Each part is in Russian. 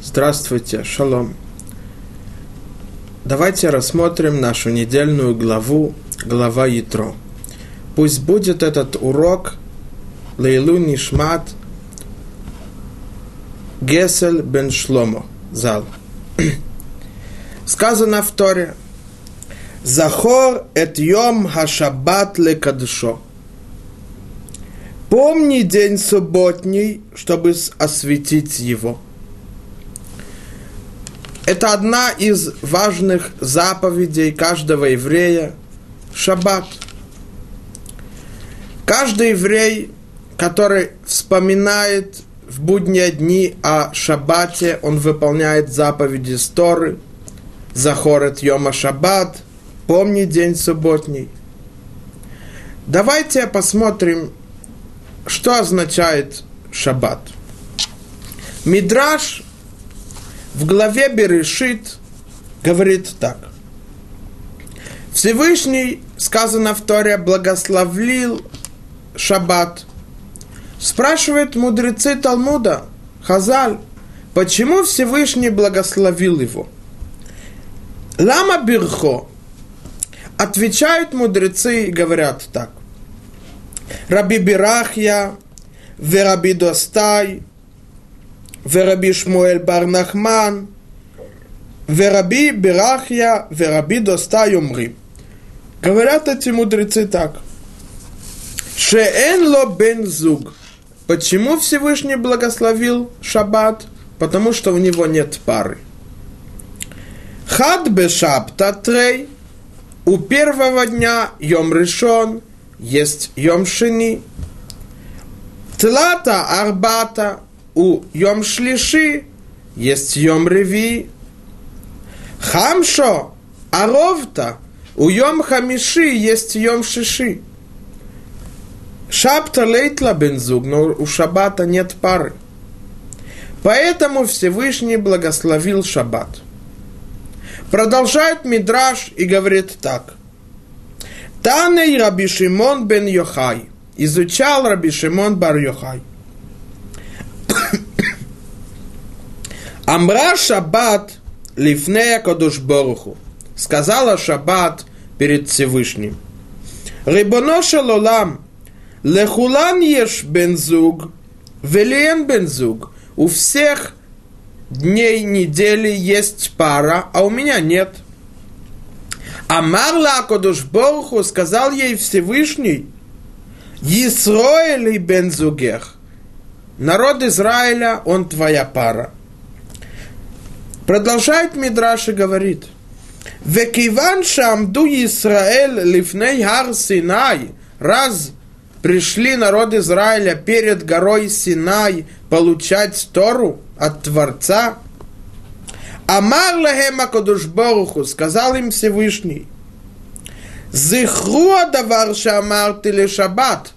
Здравствуйте, шалом. Давайте рассмотрим нашу недельную главу, глава Ятро. Пусть будет этот урок Лейлу Нишмат Гесель бен Шломо, зал. Сказано в Торе, Захор эт йом хашабат лекадшо. Помни день субботний, чтобы осветить его – это одна из важных заповедей каждого еврея – шаббат. Каждый еврей, который вспоминает в будние дни о шаббате, он выполняет заповеди Сторы, захорет Йома Шаббат, помни день субботний. Давайте посмотрим, что означает шаббат. Мидраш в главе Берешит говорит так. Всевышний, сказано в Торе, благословил Шаббат. Спрашивают мудрецы Талмуда, Хазаль, почему Всевышний благословил его? Лама Бирхо. Отвечают мудрецы и говорят так. Раби Бирахья, Вераби Достай, ורבי שמואל בר נחמן, ורבי ברחיה ורבי דוסטאי אומרים. Говорят эти мудрецы так. Шеэн ло бен зуг. Почему Всевышний благословил шаббат? Потому что у него нет пары. Хад бешабта трей. У первого дня Йом решен, есть Йом шини. Тлата арбата у Йом Шлиши есть Йом Реви. Хамшо, Аровта, у Йом Хамиши есть Йом Шиши. Шабта лейтла бензуг, но у Шабата нет пары. Поэтому Всевышний благословил Шаббат. Продолжает Мидраш и говорит так. Таней Раби Шимон бен Йохай. Изучал Раби Шимон бар Йохай. Амра Шаббат лифнея кодуш боруху. Сказала Шаббат перед Всевышним. Рибоно шалолам, лехулан еш бензуг, велиен бензуг. У всех дней недели есть пара, а у меня нет. Амарла Кодуш Боруху сказал ей Всевышний, Исроэль бензугех. Народ Израиля, он твоя пара. Продолжает Мидраш и говорит, Векиван шамду Исраэль лифней хар Синай, раз пришли народ Израиля перед горой Синай получать Тору от Творца, Амар лахем Акодушборуху, сказал им Всевышний, Зихру адавар шамарти шаббат.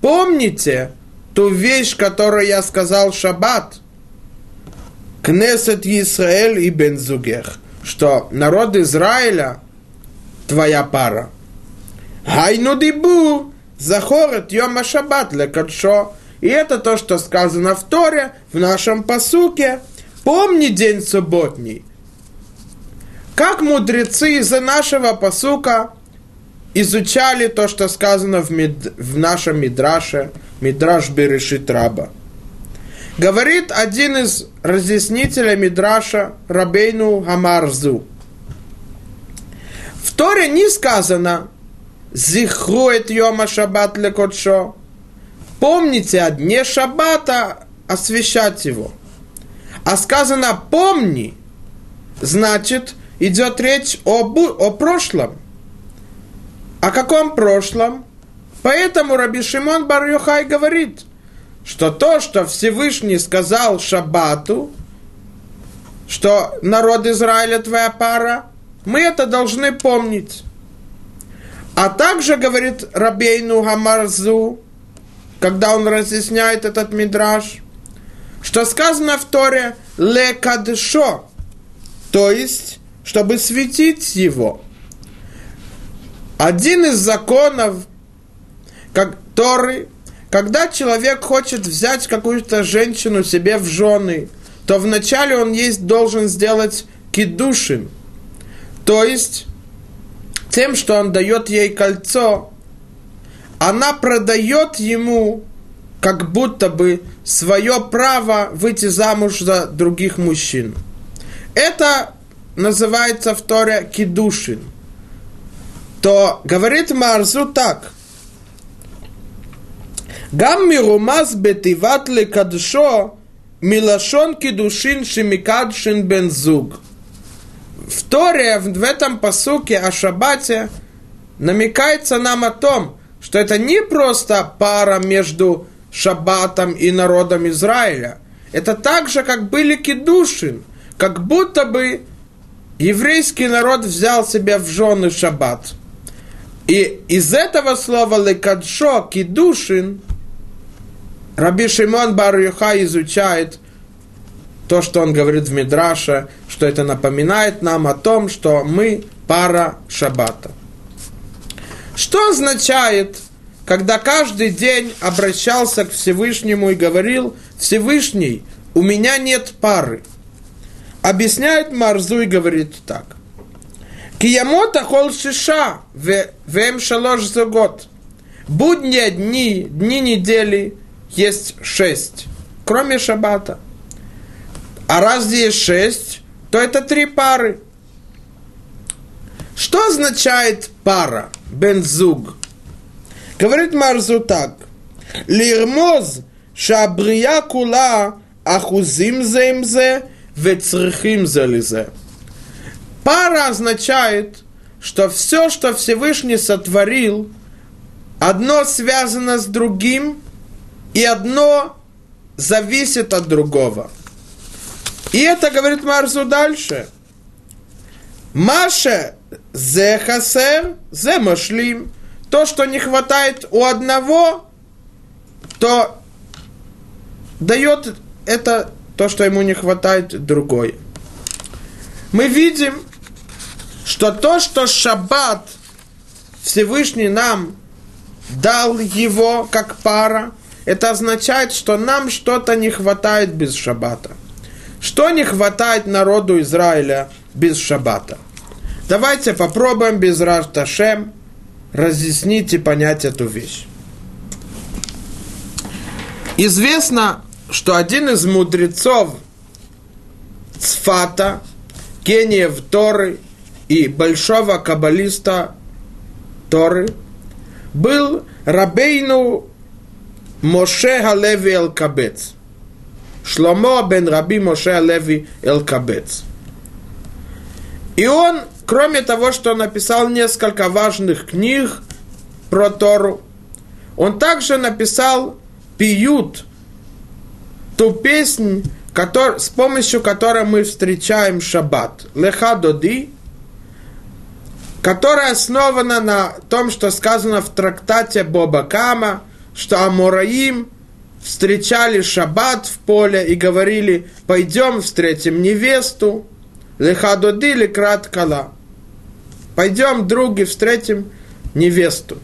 Помните ту вещь, которую я сказал шаббат – Кнесет Исраэль и Бензугех, что народ Израиля твоя пара. Хайну дибу захорет Йома Шаббат лекадшо. И это то, что сказано в Торе, в нашем посуке. Помни день субботний. Как мудрецы из-за нашего посука изучали то, что сказано в, мид, в нашем Мидраше, Мидраш Берешит Раба – Говорит один из разъяснителей Мидраша Рабейну Хамарзу. В Торе не сказано «Зихрует Йома Шаббат лекотшо». Помните о дне Шаббата, освящать его. А сказано «помни», значит, идет речь об, о прошлом. О каком прошлом? Поэтому Раби Шимон Бар говорит – что то, что Всевышний сказал Шаббату, что народ Израиля твоя пара, мы это должны помнить. А также, говорит Рабейну Гамарзу, когда он разъясняет этот мидраж, что сказано в Торе «лекадшо», то есть, чтобы светить его. Один из законов как Торы – когда человек хочет взять какую-то женщину себе в жены, то вначале он есть должен сделать кидушин. То есть, тем, что он дает ей кольцо, она продает ему как будто бы свое право выйти замуж за других мужчин. Это называется в Торе кидушин. То говорит Марзу так. Гам мирумаз бетиват лекадшо милашон кидушин шимикадшин бензуг. В Торе, в этом посуке о шаббате, намекается нам о том, что это не просто пара между шаббатом и народом Израиля. Это так же, как были кедушин, как будто бы еврейский народ взял себя в жены шаббат. И из этого слова лекадшо, кедушин, Раби Шимон Бар изучает то, что он говорит в Мидраше, что это напоминает нам о том, что мы пара шаббата. Что означает, когда каждый день обращался к Всевышнему и говорил, Всевышний, у меня нет пары. Объясняет Марзу и говорит так. Киямота хол шиша вем шалош за год. Будние дни, дни недели есть шесть, кроме шаббата. А раз здесь шесть, то это три пары. Что означает пара? Бензуг. Говорит Марзу так. Лирмоз шабрия кула ахузим зе им зе вецрихим зе лизе. Пара означает, что все, что Всевышний сотворил, одно связано с другим, и одно зависит от другого. И это говорит Марзу дальше. Маша Зе хасер, зе машлим. То, что не хватает у одного, то дает это то, что ему не хватает другой. Мы видим, что то, что шаббат Всевышний нам дал его как пара, это означает, что нам что-то не хватает без шаббата. Что не хватает народу Израиля без шаббата? Давайте попробуем без Рашташем разъяснить и понять эту вещь. Известно, что один из мудрецов Цфата, гениев Торы и большого каббалиста Торы был Рабейну Моше Халеви Элкабец. Шломо бен Раби Моше Халеви Элкабец. И он Кроме того, что написал несколько важных книг про Тору, он также написал пиют, ту песнь, который, с помощью которой мы встречаем шаббат. Леха Доди, которая основана на том, что сказано в трактате Боба Кама, что Амураим встречали шаббат в поле и говорили, пойдем встретим невесту, лехадоди или краткала. Пойдем, други, встретим невесту.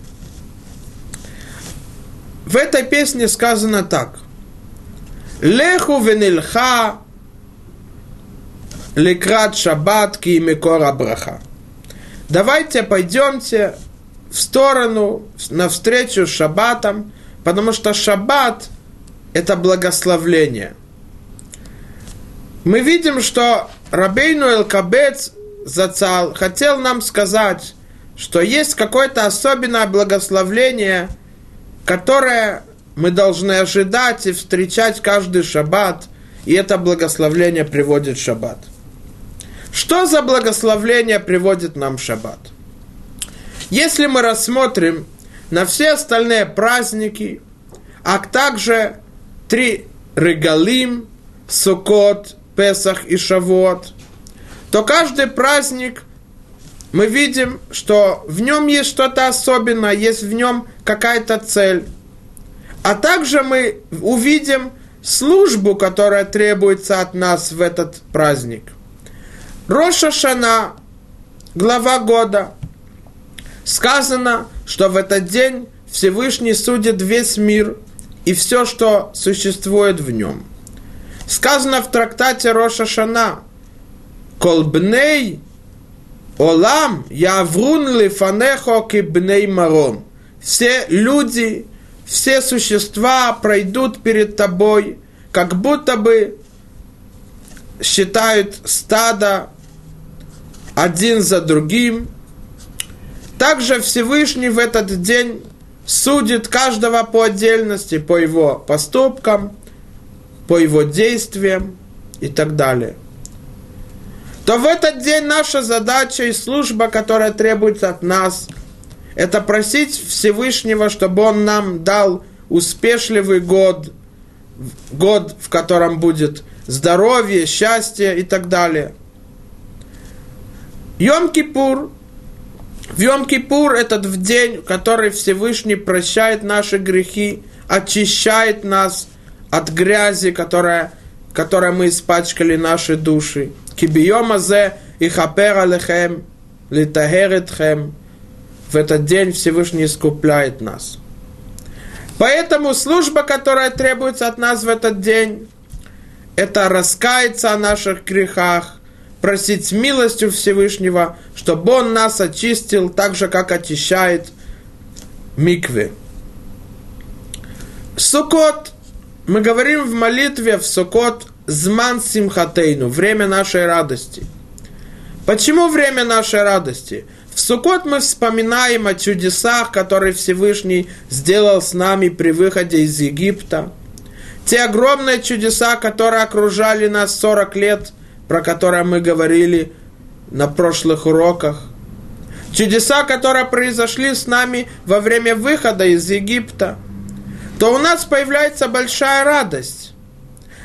В этой песне сказано так. Леху венильха лекрат шаббат ки микора браха. Давайте пойдемте в сторону, навстречу с шаббатом, потому что шаббат – это благословление. Мы видим, что Рабейну Элкабец Зацал хотел нам сказать, что есть какое-то особенное благословление, которое мы должны ожидать и встречать каждый шаббат, и это благословление приводит шаббат. Что за благословление приводит нам шаббат? Если мы рассмотрим на все остальные праздники, а также три регалим, Сукот, Песах и Шавот – то каждый праздник мы видим, что в нем есть что-то особенное, есть в нем какая-то цель. А также мы увидим службу, которая требуется от нас в этот праздник. Роша Шана, глава года, сказано, что в этот день Всевышний судит весь мир и все, что существует в нем. Сказано в трактате Роша Шана, Колбней Олам Яврун Лифанехо Кибней Маром. Все люди, все существа пройдут перед тобой, как будто бы считают стадо один за другим. Также Всевышний в этот день судит каждого по отдельности, по его поступкам, по его действиям и так далее. То в этот день наша задача и служба, которая требуется от нас, это просить Всевышнего, чтобы Он нам дал успешливый год, год, в котором будет здоровье, счастье и так далее. Йом-Кипур. В Йом-Кипур этот в день, в который Всевышний прощает наши грехи, очищает нас от грязи, которая, которой мы испачкали наши души. Кибиомазе и хапер алехем, литагеритхем. В этот день Всевышний искупляет нас. Поэтому служба, которая требуется от нас в этот день, это раскаяться о наших грехах, просить милостью Всевышнего, чтобы Он нас очистил так же, как очищает миквы. Сукот. Мы говорим в молитве в Сукот Зман Симхатейну, время нашей радости. Почему время нашей радости? В Сукот мы вспоминаем о чудесах, которые Всевышний сделал с нами при выходе из Египта – те огромные чудеса, которые окружали нас 40 лет, про которые мы говорили на прошлых уроках. Чудеса, которые произошли с нами во время выхода из Египта, то у нас появляется большая радость.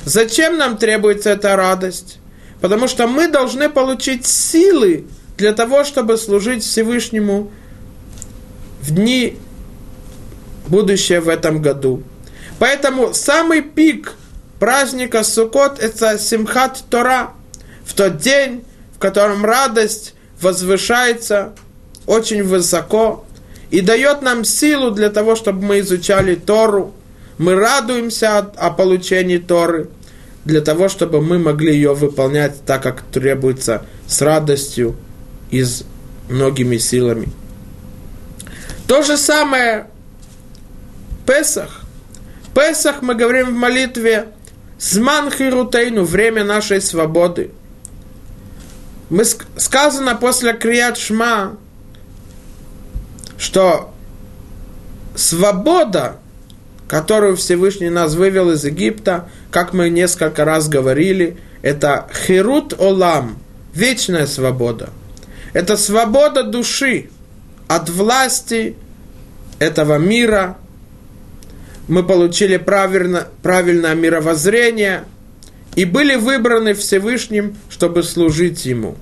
Зачем нам требуется эта радость? Потому что мы должны получить силы для того, чтобы служить Всевышнему в дни будущее в этом году. Поэтому самый пик праздника Суккот – это Симхат Тора, в тот день, в котором радость возвышается очень высоко и дает нам силу для того, чтобы мы изучали Тору. Мы радуемся от, о получении Торы для того, чтобы мы могли ее выполнять так, как требуется, с радостью и с многими силами. То же самое Песах. Песах мы говорим в молитве Зман Хирутейну, время нашей свободы. Мы, сказано после Крият Шма, что свобода, которую Всевышний нас вывел из Египта, как мы несколько раз говорили, это хирут олам, вечная свобода. Это свобода души от власти этого мира, мы получили правильно, правильное мировоззрение и были выбраны Всевышним, чтобы служить Ему.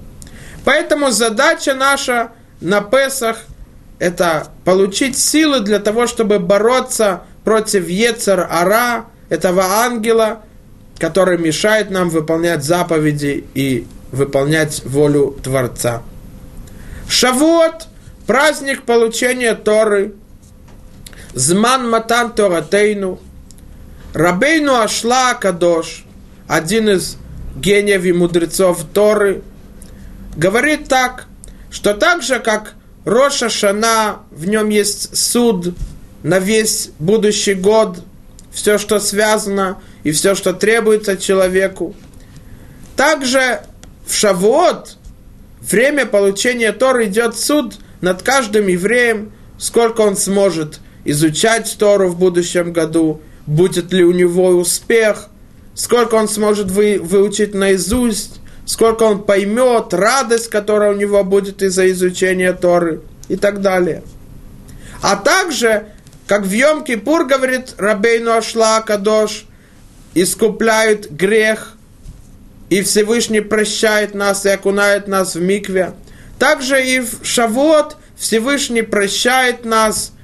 Поэтому задача наша на Песах – это получить силы для того, чтобы бороться против Ецер Ара, этого ангела, который мешает нам выполнять заповеди и выполнять волю Творца. Шавуот – праздник получения Торы – Зман Матан Торатейну, Рабейну Ашла Кадош, один из гениев и мудрецов Торы, говорит так, что так же, как Роша Шана, в нем есть суд на весь будущий год, все, что связано и все, что требуется человеку. Также в Шавуот время получения Торы идет суд над каждым евреем, сколько он сможет изучать Тору в будущем году, будет ли у него успех, сколько он сможет вы, выучить наизусть, сколько он поймет, радость, которая у него будет из-за изучения Торы и так далее. А также, как в Йом-Кипур говорит Рабейну Ашла Кадош, искупляют грех, и Всевышний прощает нас и окунает нас в микве. Также и в Шавот Всевышний прощает нас –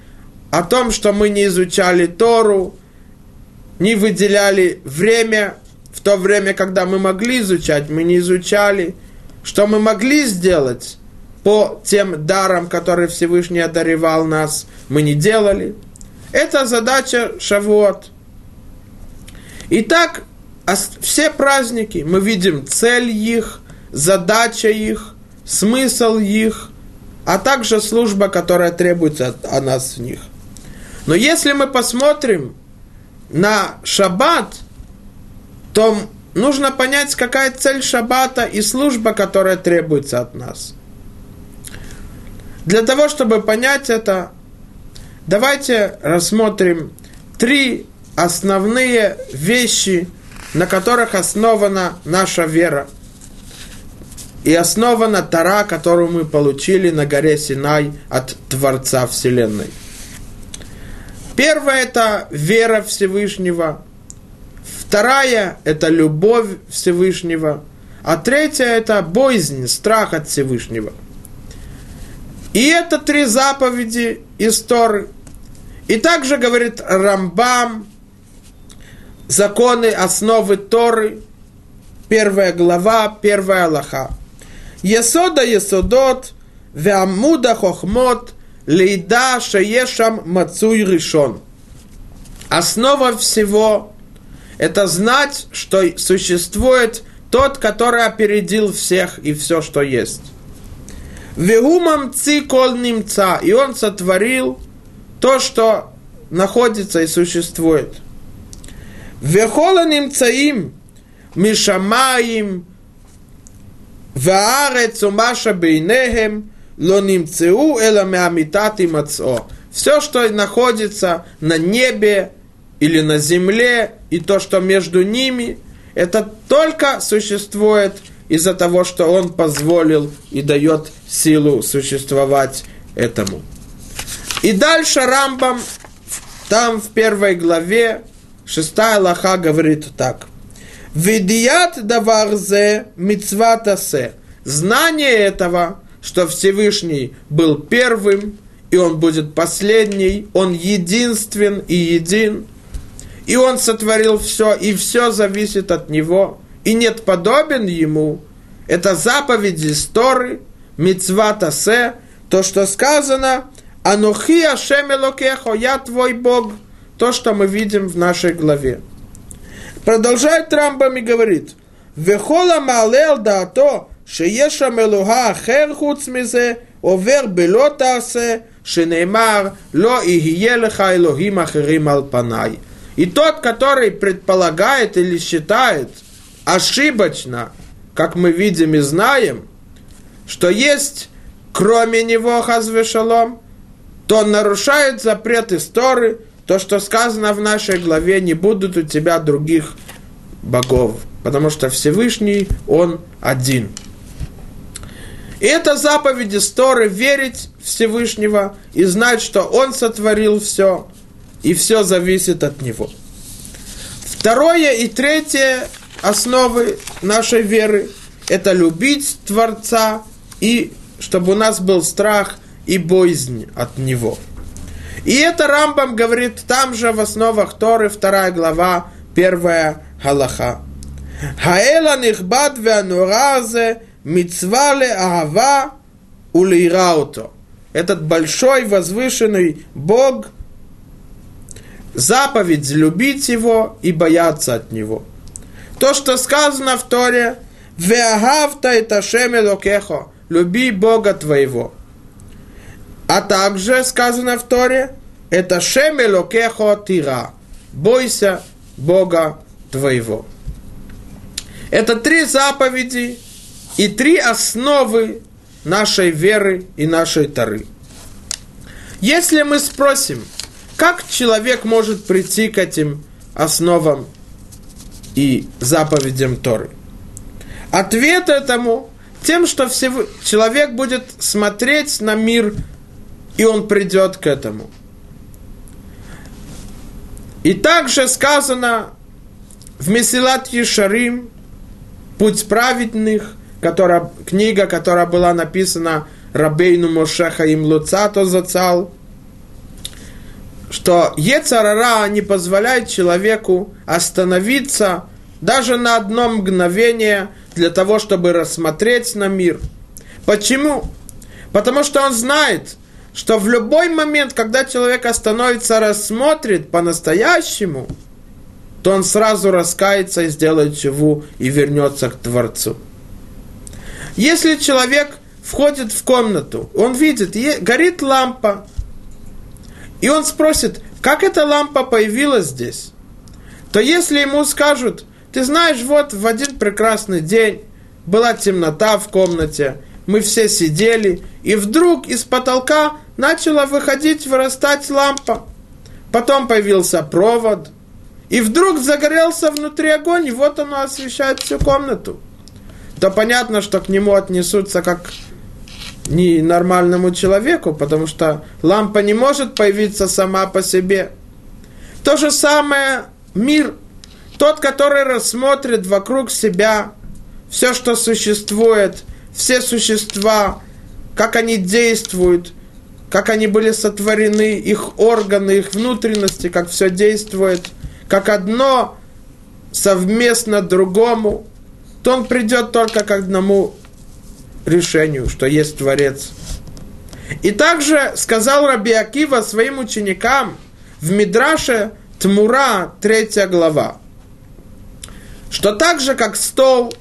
о том, что мы не изучали Тору, не выделяли время, в то время, когда мы могли изучать, мы не изучали, что мы могли сделать по тем дарам, которые Всевышний одаревал нас, мы не делали. Это задача Шавуот. Итак, все праздники, мы видим цель их, задача их, смысл их, а также служба, которая требуется от, от нас в них. Но если мы посмотрим на шаббат, то нужно понять, какая цель шаббата и служба, которая требуется от нас. Для того, чтобы понять это, давайте рассмотрим три основные вещи, на которых основана наша вера. И основана Тара, которую мы получили на горе Синай от Творца Вселенной. Первая – это вера Всевышнего. Вторая – это любовь Всевышнего. А третья – это боязнь, страх от Всевышнего. И это три заповеди из Торы. И также говорит Рамбам, законы, основы Торы, первая глава, первая Аллаха. Есода есодот, веамуда хохмот, Лейда шаешам мацуй ришон. Основа всего – это знать, что существует тот, который опередил всех и все, что есть. Вегумам ци кол немца. И он сотворил то, что находится и существует. Вехола немцаим, мишамаим, ваарец умаша бейнехем – лоним цеу эла меамитат и мацо. Все, что находится на небе или на земле, и то, что между ними, это только существует из-за того, что он позволил и дает силу существовать этому. И дальше Рамбам, там в первой главе, шестая лоха говорит так. Видият даварзе мицватасе. Знание этого – что Всевышний был первым, и он будет последний, он единствен и един, и он сотворил все, и все зависит от него, и нет подобен ему. Это заповеди Торы, мицватасе, то, что сказано, Анухи Ашем Элокехо, я твой Бог – то, что мы видим в нашей главе. Продолжает Рамбам и говорит, «Вехола маалел даато, שיש שם אלוה אחר חוץ מזה, עובר בלא תעשה, שנאמר, לא יהיה לך אלוהים אחרים על פניי. И тот, который предполагает или считает ошибочно, как мы видим и знаем, что есть кроме него хазвешалом, то он нарушает запрет истории, то, что сказано в нашей главе, не будут у тебя других богов, потому что Всевышний, Он один. И это заповедь истории верить Всевышнего и знать, что Он сотворил все, и все зависит от Него. Второе и третье основы нашей веры – это любить Творца и чтобы у нас был страх и боязнь от Него – и это Рамбам говорит там же в основах Торы, вторая глава, первая Галаха. Хаэла нихбад веануразе мицвале агава улейрауто. Этот большой возвышенный Бог, заповедь любить Его и бояться от Него. То, что сказано в Торе, «Веагавта и ташем элокехо» – «Люби Бога твоего». А также сказано в Торе, это Шемелокехо Тира. Бойся Бога твоего. Это три заповеди и три основы нашей веры и нашей Тары. Если мы спросим, как человек может прийти к этим основам и заповедям Торы? Ответ этому тем, что человек будет смотреть на мир и он придет к этому. И также сказано в Месилат Ешарим, Путь праведных, которая, книга, которая была написана Рабейну Мошеха им Луцато зацал, что Ецарара не позволяет человеку остановиться даже на одно мгновение для того, чтобы рассмотреть на мир. Почему? Потому что он знает, что в любой момент, когда человек остановится, рассмотрит по-настоящему, то он сразу раскается и сделает чуву и вернется к Творцу. Если человек входит в комнату, он видит, горит лампа, и он спросит, как эта лампа появилась здесь, то если ему скажут, ты знаешь, вот в один прекрасный день была темнота в комнате, мы все сидели, и вдруг из потолка начала выходить, вырастать лампа. Потом появился провод, и вдруг загорелся внутри огонь, и вот оно освещает всю комнату. То понятно, что к нему отнесутся как не нормальному человеку, потому что лампа не может появиться сама по себе. То же самое мир, тот, который рассмотрит вокруг себя все, что существует, все существа, как они действуют, как они были сотворены, их органы, их внутренности, как все действует, как одно совместно другому, то он придет только к одному решению, что есть Творец. И также сказал Раби Акива своим ученикам в Мидраше Тмура, третья глава, что так же, как стол,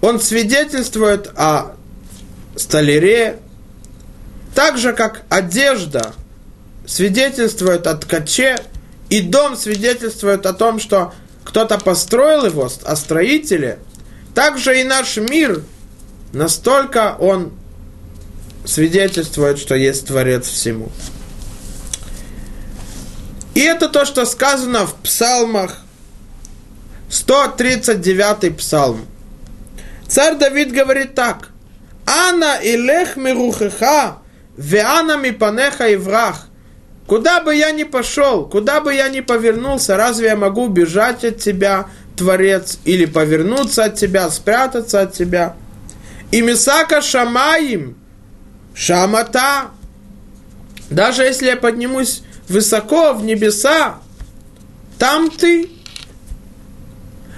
он свидетельствует о столяре, так же, как одежда свидетельствует о ткаче, и дом свидетельствует о том, что кто-то построил его, о строителе, также и наш мир Настолько он свидетельствует, что есть Творец всему. И это то, что сказано в псалмах. 139 псалм. Царь Давид говорит так. Ана илех мирухеха, веана мипанеха и враг. Куда бы я ни пошел, куда бы я ни повернулся, разве я могу бежать от тебя, Творец, или повернуться от тебя, спрятаться от тебя? И Мисака Шамаим, Шамата, даже если я поднимусь высоко в небеса, там ты.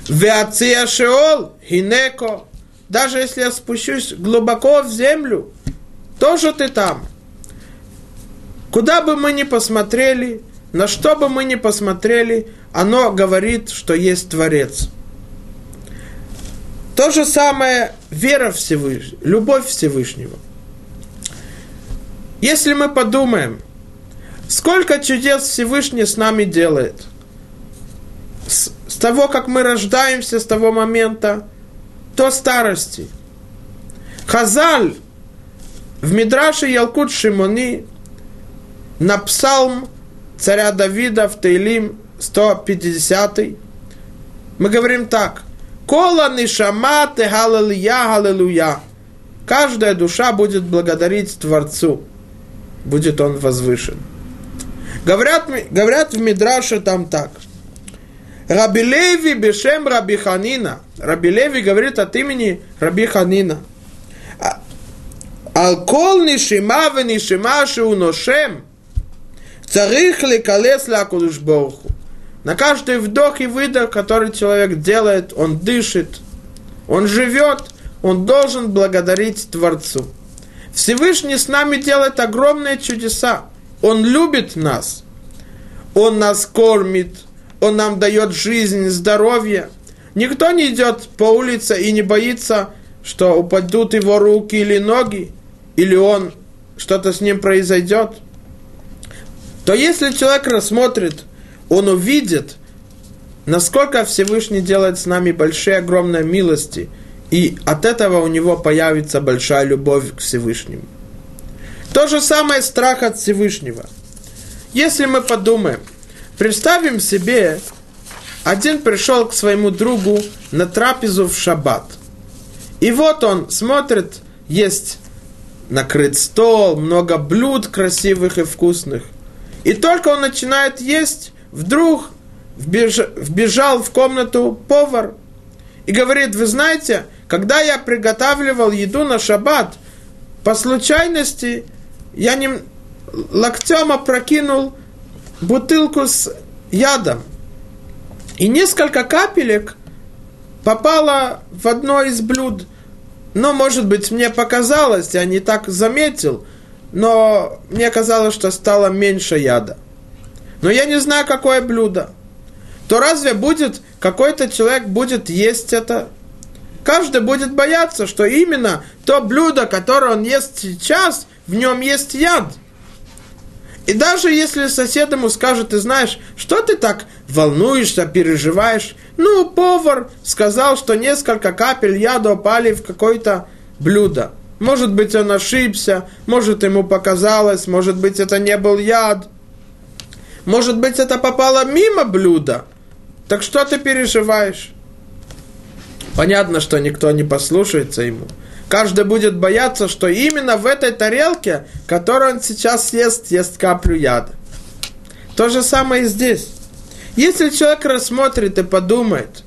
Веация Шеол, Хинеко, даже если я спущусь глубоко в землю, тоже ты там. Куда бы мы ни посмотрели, на что бы мы ни посмотрели, оно говорит, что есть Творец. То же самое вера Всевышнего, любовь Всевышнего. Если мы подумаем, сколько чудес Всевышний с нами делает, с, с того, как мы рождаемся, с того момента до старости. Хазаль в Мидраше Ялкут Шимони на псалм царя Давида в Тейлим 150. Мы говорим так. Кола нишама ты халалия халалуя. Каждая душа будет благодарить Творцу. Будет он возвышен. Говорят, говорят в Мидраше там так. Раби Леви бешем Раби Ханина. Раби Леви говорит от имени Раби Ханина. «А- Алкол нишима в нишима шеуношем – Царих ли колес лакудуш боху. На каждый вдох и выдох, который человек делает, он дышит, он живет, он должен благодарить Творцу. Всевышний с нами делает огромные чудеса. Он любит нас. Он нас кормит. Он нам дает жизнь, здоровье. Никто не идет по улице и не боится, что упадут его руки или ноги, или он, что-то с ним произойдет – то если человек рассмотрит он увидит, насколько Всевышний делает с нами большие, огромные милости, и от этого у него появится большая любовь к Всевышнему. То же самое страх от Всевышнего. Если мы подумаем, представим себе, один пришел к своему другу на трапезу в шаббат. И вот он смотрит, есть накрыт стол, много блюд красивых и вкусных. И только он начинает есть, вдруг вбежал в комнату повар и говорит, вы знаете, когда я приготавливал еду на шаббат, по случайности я не локтем опрокинул бутылку с ядом. И несколько капелек попало в одно из блюд. Но, может быть, мне показалось, я не так заметил, но мне казалось, что стало меньше яда но я не знаю, какое блюдо. то разве будет какой-то человек будет есть это? Каждый будет бояться, что именно то блюдо, которое он ест сейчас, в нем есть яд. И даже если сосед ему скажет, ты знаешь, что ты так волнуешься, переживаешь, ну, повар сказал, что несколько капель яда упали в какое-то блюдо. Может быть, он ошибся, может, ему показалось, может быть, это не был яд. Может быть, это попало мимо блюда. Так что ты переживаешь? Понятно, что никто не послушается ему. Каждый будет бояться, что именно в этой тарелке, которую он сейчас съест, есть каплю яда. То же самое и здесь. Если человек рассмотрит и подумает,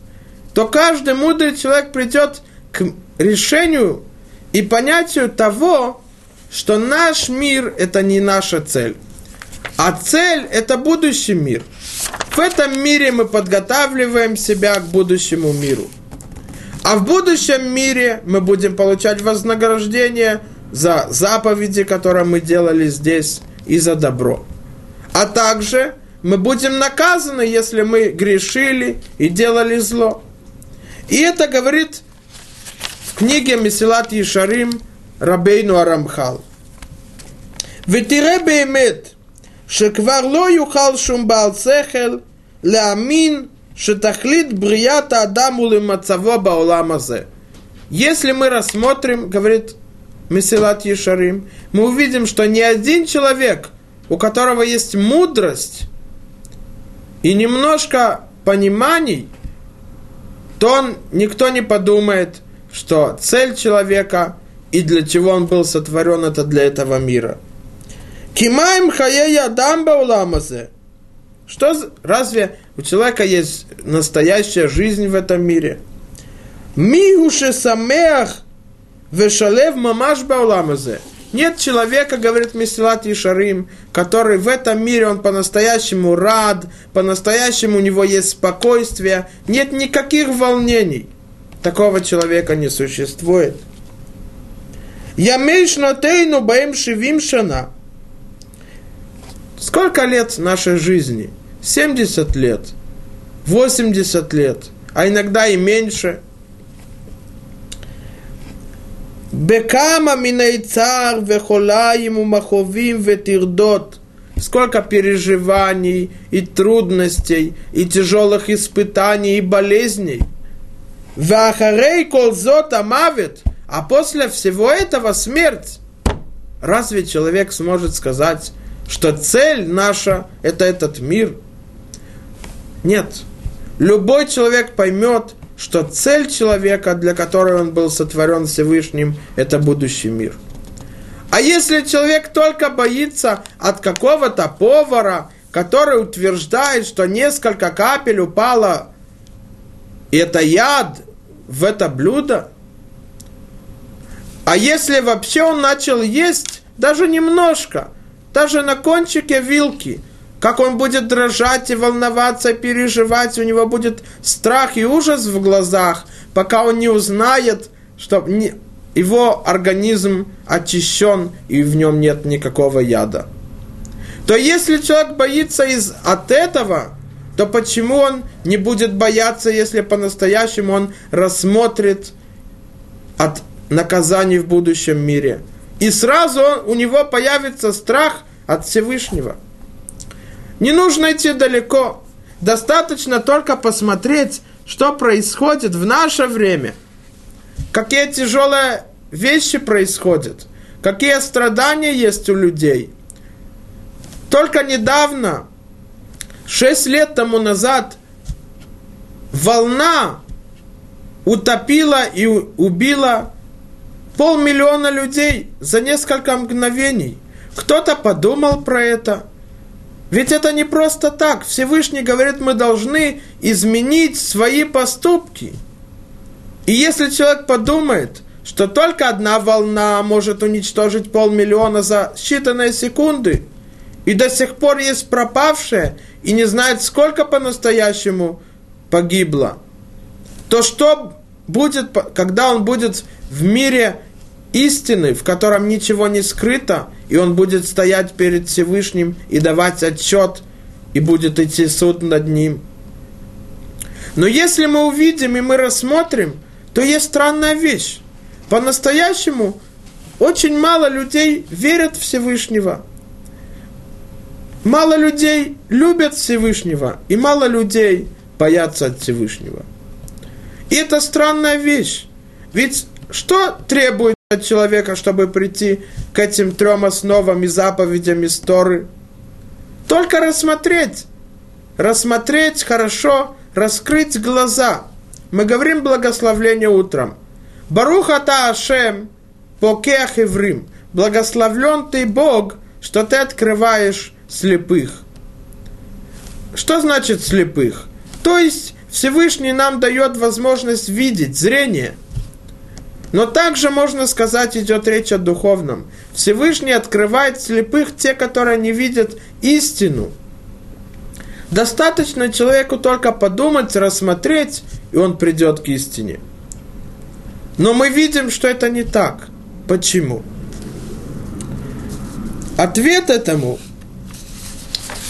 то каждый мудрый человек придет к решению и понятию того, что наш мир – это не наша цель. А цель – это будущий мир. В этом мире мы подготавливаем себя к будущему миру. А в будущем мире мы будем получать вознаграждение за заповеди, которые мы делали здесь, и за добро. А также мы будем наказаны, если мы грешили и делали зло. И это говорит книге Месилат Ишарим Рабейну Арамхал. ותראה באמת שכבר לא יוכל שום בעל שכל להאמין שתכלית בריאת האדם ולמצבו בעולם הזה. Если мы рассмотрим, говорит Месилат Ешарим, мы увидим, что ни один человек, у которого есть мудрость и немножко пониманий, то он, никто не подумает, что цель человека и для чего он был сотворен, это для этого мира. Кимаем хаея дамба уламазе. Что, разве у человека есть настоящая жизнь в этом мире? Мигуше самеах вешалев мамаш бауламазе. Нет человека, говорит Месилат Ишарим, который в этом мире, он по-настоящему рад, по-настоящему у него есть спокойствие, нет никаких волнений. Такого человека не существует. Ямейш нотейну баем шивим шана. Сколько лет нашей жизни? 70 лет, 80 лет, а иногда и меньше. Бекама минайцар вехолаим умаховим ветирдот. Сколько переживаний и трудностей, и тяжелых испытаний, и болезней. Вахарей колзот амавит. А после всего этого смерть. Разве человек сможет сказать, что цель наша – это этот мир – нет. Любой человек поймет, что цель человека, для которой он был сотворен Всевышним, это будущий мир. А если человек только боится от какого-то повара, который утверждает, что несколько капель упало, и это яд в это блюдо, а если вообще он начал есть даже немножко, даже на кончике вилки – как он будет дрожать и волноваться, переживать, у него будет страх и ужас в глазах, пока он не узнает, что его организм очищен и в нем нет никакого яда. То если человек боится из, от этого, то почему он не будет бояться, если по-настоящему он рассмотрит от наказаний в будущем мире? И сразу у него появится страх от Всевышнего – не нужно идти далеко. Достаточно только посмотреть, что происходит в наше время. Какие тяжелые вещи происходят. Какие страдания есть у людей. Только недавно, шесть лет тому назад, волна утопила и убила полмиллиона людей за несколько мгновений. Кто-то подумал про это – ведь это не просто так. Всевышний говорит, мы должны изменить свои поступки. И если человек подумает, что только одна волна может уничтожить полмиллиона за считанные секунды, и до сих пор есть пропавшие, и не знает, сколько по-настоящему погибло, то что будет, когда он будет в мире истины, в котором ничего не скрыто, и он будет стоять перед Всевышним и давать отчет, и будет идти суд над ним. Но если мы увидим и мы рассмотрим, то есть странная вещь. По-настоящему очень мало людей верят в Всевышнего. Мало людей любят Всевышнего, и мало людей боятся от Всевышнего. И это странная вещь. Ведь что требует от человека, чтобы прийти к этим трем основам и заповедям из Торы? Только рассмотреть. Рассмотреть хорошо, раскрыть глаза. Мы говорим благословление утром. Баруха та Ашем, покех еврим. Благословлен ты Бог, что ты открываешь слепых. Что значит слепых? То есть Всевышний нам дает возможность видеть, зрение. Но также, можно сказать, идет речь о духовном. Всевышний открывает слепых те, которые не видят истину. Достаточно человеку только подумать, рассмотреть, и он придет к истине. Но мы видим, что это не так. Почему? Ответ этому,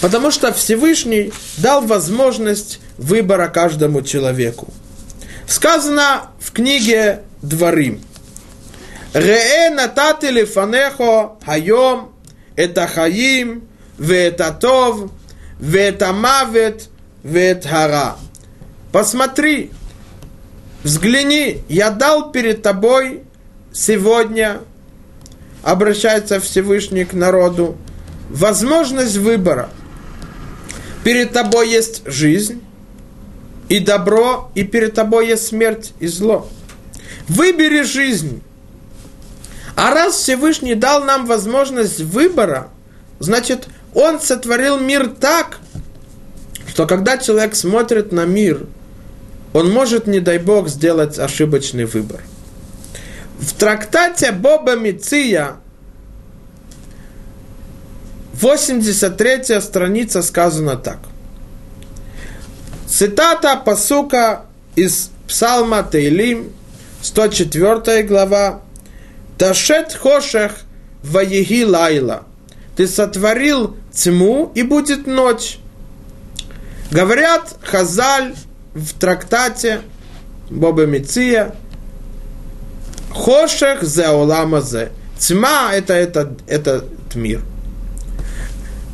потому что Всевышний дал возможность выбора каждому человеку. Сказано в книге Дворим. Рее натати лифанехо хайом это хаим мавет вет хара. Посмотри, взгляни, я дал перед тобой сегодня, обращается Всевышний к народу, возможность выбора. Перед тобой есть жизнь, и добро, и перед тобой есть смерть и зло. Выбери жизнь. А раз Всевышний дал нам возможность выбора, значит, Он сотворил мир так, что когда человек смотрит на мир, он может, не дай Бог, сделать ошибочный выбор. В трактате Боба Миция, 83 страница сказано так – Цитата посука из Псалма Тейлим, 104 глава. Ташет хошех ваеги лайла. Ты сотворил тьму, и будет ночь. Говорят Хазаль в трактате Боба Миция, Хошех зе оламазе. Тьма это, это, этот мир.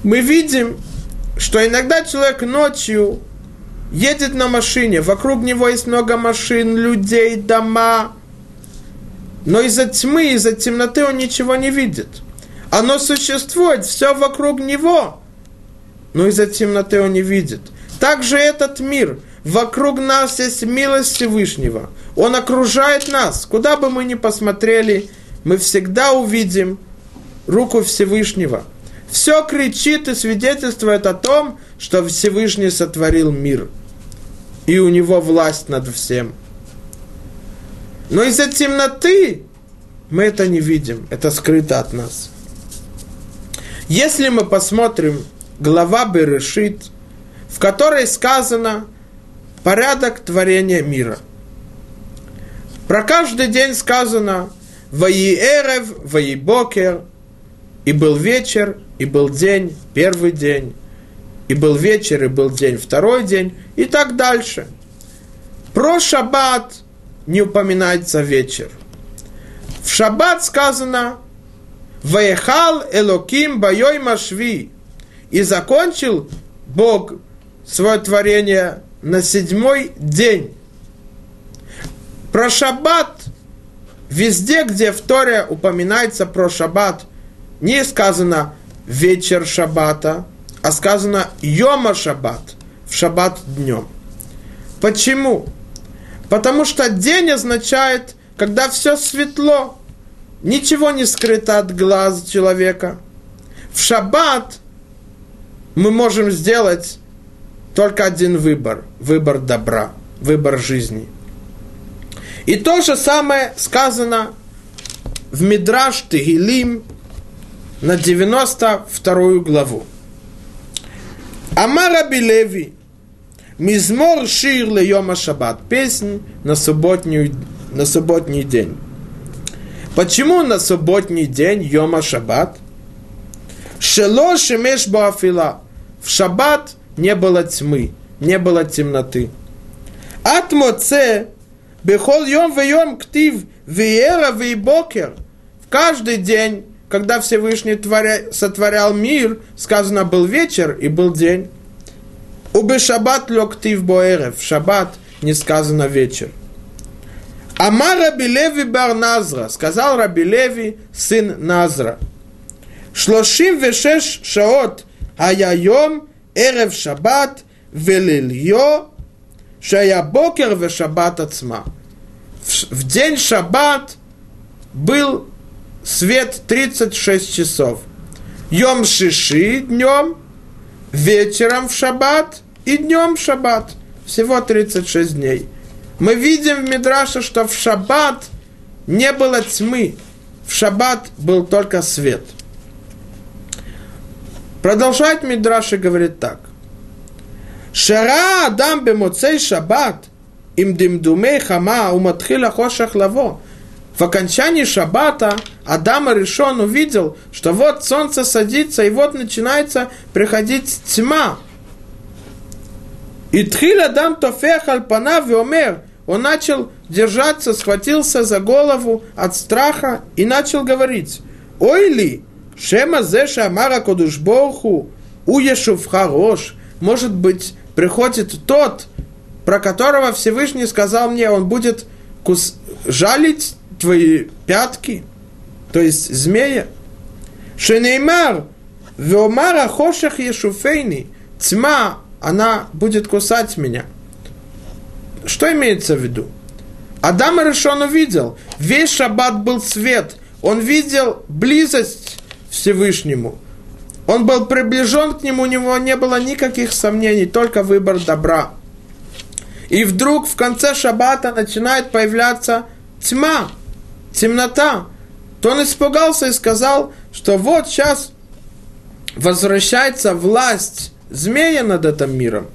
Мы видим, что иногда человек ночью едет на машине, вокруг него есть много машин, людей, дома, но из-за тьмы, из-за темноты он ничего не видит. Оно существует, все вокруг него, но из-за темноты он не видит. Также этот мир, вокруг нас есть милость Всевышнего. Он окружает нас. Куда бы мы ни посмотрели, мы всегда увидим руку Всевышнего. Все кричит и свидетельствует о том, что Всевышний сотворил мир – и у него власть над всем. Но из-за темноты мы это не видим, это скрыто от нас. Если мы посмотрим глава Берешит, в которой сказано порядок творения мира. Про каждый день сказано «Ваиэрев, ваибокер», и был вечер, и был день, первый день, и был вечер, и был день, второй день, и так дальше. Про шаббат не упоминается вечер. В шаббат сказано «Ваехал Элоким Байой Машви» и закончил Бог свое творение на седьмой день. Про шаббат везде, где в Торе упоминается про шаббат, не сказано вечер шаббата, а сказано Йома Шаббат, в Шаббат днем. Почему? Потому что день означает, когда все светло, ничего не скрыто от глаз человека. В Шаббат мы можем сделать только один выбор, выбор добра, выбор жизни. И то же самое сказано в Мидраш Тегилим на 92 главу. Амара Билеви, Мизмор Шир Йома Шаббат, песнь на, субботнюю, на субботний день. Почему на субботний день Йома Шаббат? Шело Шемеш Баафила. В Шаббат не было тьмы, не было темноты. Атмоце, бехол йом вейом ктив, веера вейбокер. В каждый день, когда Всевышний творя... сотворял мир, сказано был вечер и был день. Убе шаббат лег ты в боэрев, шаббат не сказано вечер. Амар Раби Леви бар Назра, сказал Раби Леви, сын Назра. Шлошим вешеш шаот аяйом эрев шаббат велильо шая бокер ве шаббат ацма. В день шаббат был свет 36 часов. Йом шиши днем, вечером в шаббат и днем в шаббат. Всего 36 дней. Мы видим в Мидраше, что в шаббат не было тьмы. В шаббат был только свет – Продолжает Мидраш и говорит так. Шара Адам бемоцей шаббат, им димдумей хама уматхила хошах лаво. В окончании шаббата Адам решен увидел, что вот солнце садится, и вот начинается приходить тьма. И тхил Адам тофех альпана веомер, он начал держаться, схватился за голову от страха и начал говорить, «Ой ли, Шема зе шамара кодушбоху у Ешувхарош. Может быть, приходит тот, про которого Всевышний сказал мне, он будет кус... жалить твои пятки, то есть змея. Шенеймар, Веомара хошах ешуфейни, тьма, она будет кусать меня. Что имеется в виду? Адам Решон увидел, весь шаббат был свет, он видел близость Всевышнему. Он был приближен к нему, у него не было никаких сомнений, только выбор добра. И вдруг в конце шаббата начинает появляться тьма, темнота. То он испугался и сказал, что вот сейчас возвращается власть змея над этим миром.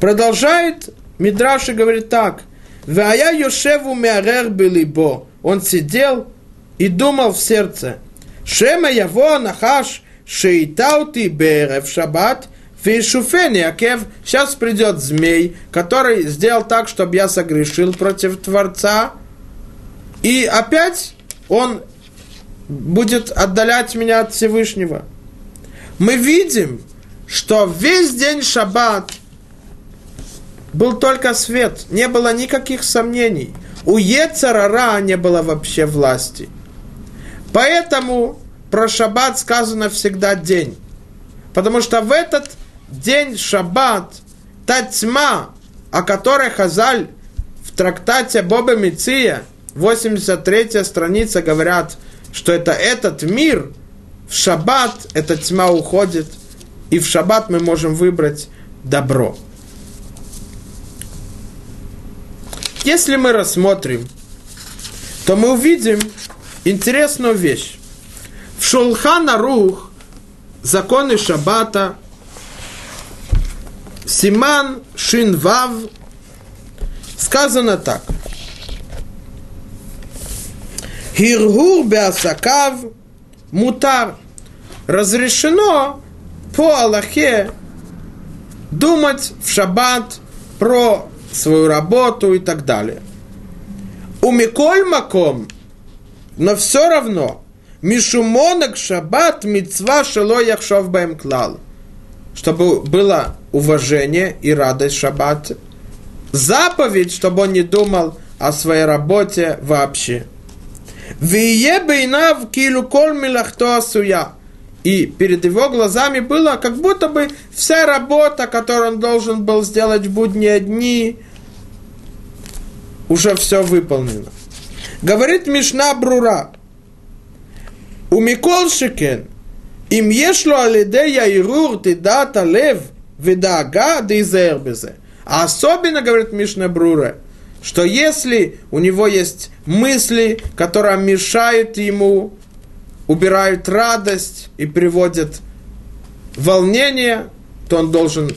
Продолжает Мидраш и говорит так. Вая Йошеву Меарер Белибо. Он сидел и думал в сердце – Шема яво нахаш шейтаути берев шаббат фишуфени акев. Сейчас придет змей, который сделал так, чтобы я согрешил против Творца. И опять он будет отдалять меня от Всевышнего. Мы видим, что весь день шаббат был только свет, не было никаких сомнений. У Ецарара не было вообще власти. Поэтому про шаббат сказано всегда день. Потому что в этот день шаббат, та тьма, о которой Хазаль в трактате Боба Миция, 83 страница, говорят, что это этот мир, в шаббат эта тьма уходит, и в шаббат мы можем выбрать добро. Если мы рассмотрим, то мы увидим, интересную вещь. В Шулхана Рух, законы Шаббата, Симан Шинвав, сказано так. Хиргур беасакав мутар. Разрешено по Аллахе думать в шаббат про свою работу и так далее. У Миколь Маком но все равно, Мишумонок шаббат мецва шело яхшов баем клал. Чтобы было уважение и радость шаббат. Заповедь, чтобы он не думал о своей работе вообще. Вие бейнав килу кол милахто асуя. И перед его глазами было, как будто бы вся работа, которую он должен был сделать в будние дни, уже все выполнено. Говорит Мишна Брура. У Микол Шекен, им ешло алидея ирур дата лев ведага да изер безе. А особенно, говорит Мишна Брура, что если у него есть мысли, которые мешают ему, убирают радость и приводят волнение, то он должен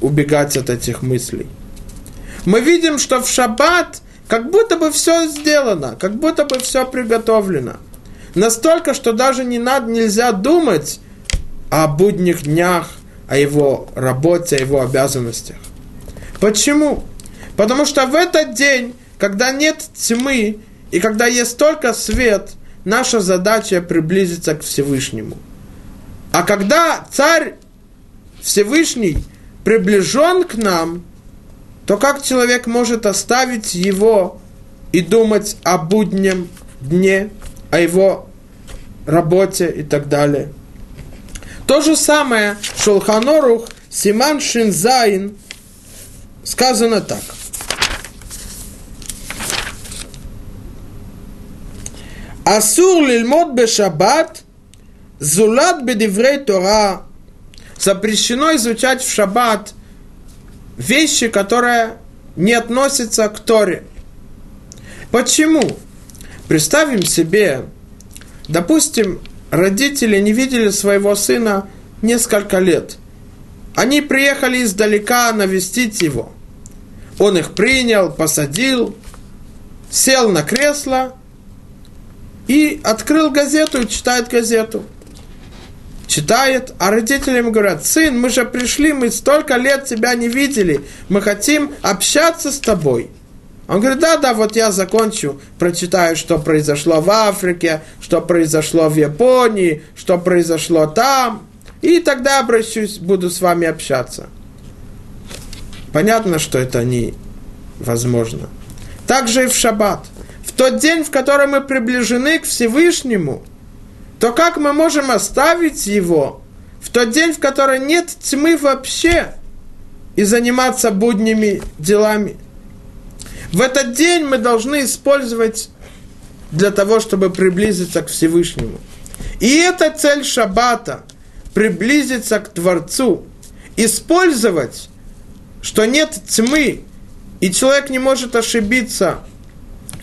убегать от этих мыслей. Мы видим, что в шаббат как будто бы все сделано, как будто бы все приготовлено. Настолько, что даже не надо, нельзя думать о будних днях, о его работе, о его обязанностях. Почему? Потому что в этот день, когда нет тьмы и когда есть только свет, наша задача приблизиться к Всевышнему. А когда царь Всевышний приближен к нам, то как человек может оставить его и думать о буднем дне, о его работе и так далее. То же самое Шулхан Арух סימן ש״ז сказано так. אסור ללמוד בשבת, זולת בדברי תורה. Запрещено изучать в шаббат вещи, которые не относятся к Торе. Почему? Представим себе, допустим, родители не видели своего сына несколько лет. Они приехали издалека навестить его. Он их принял, посадил, сел на кресло и открыл газету и читает газету. Читает, а родители ему говорят, сын, мы же пришли, мы столько лет тебя не видели, мы хотим общаться с тобой – он говорит, да, да, вот я закончу, прочитаю, что произошло в Африке, что произошло в Японии, что произошло там, и тогда обращусь, буду с вами общаться. Понятно, что это невозможно. Также и в шаббат. В тот день, в который мы приближены к Всевышнему, то как мы можем оставить его в тот день, в который нет тьмы вообще, и заниматься будними делами – в этот день мы должны использовать для того, чтобы приблизиться к Всевышнему. И это цель Шаббата – приблизиться к Творцу, использовать, что нет тьмы, и человек не может ошибиться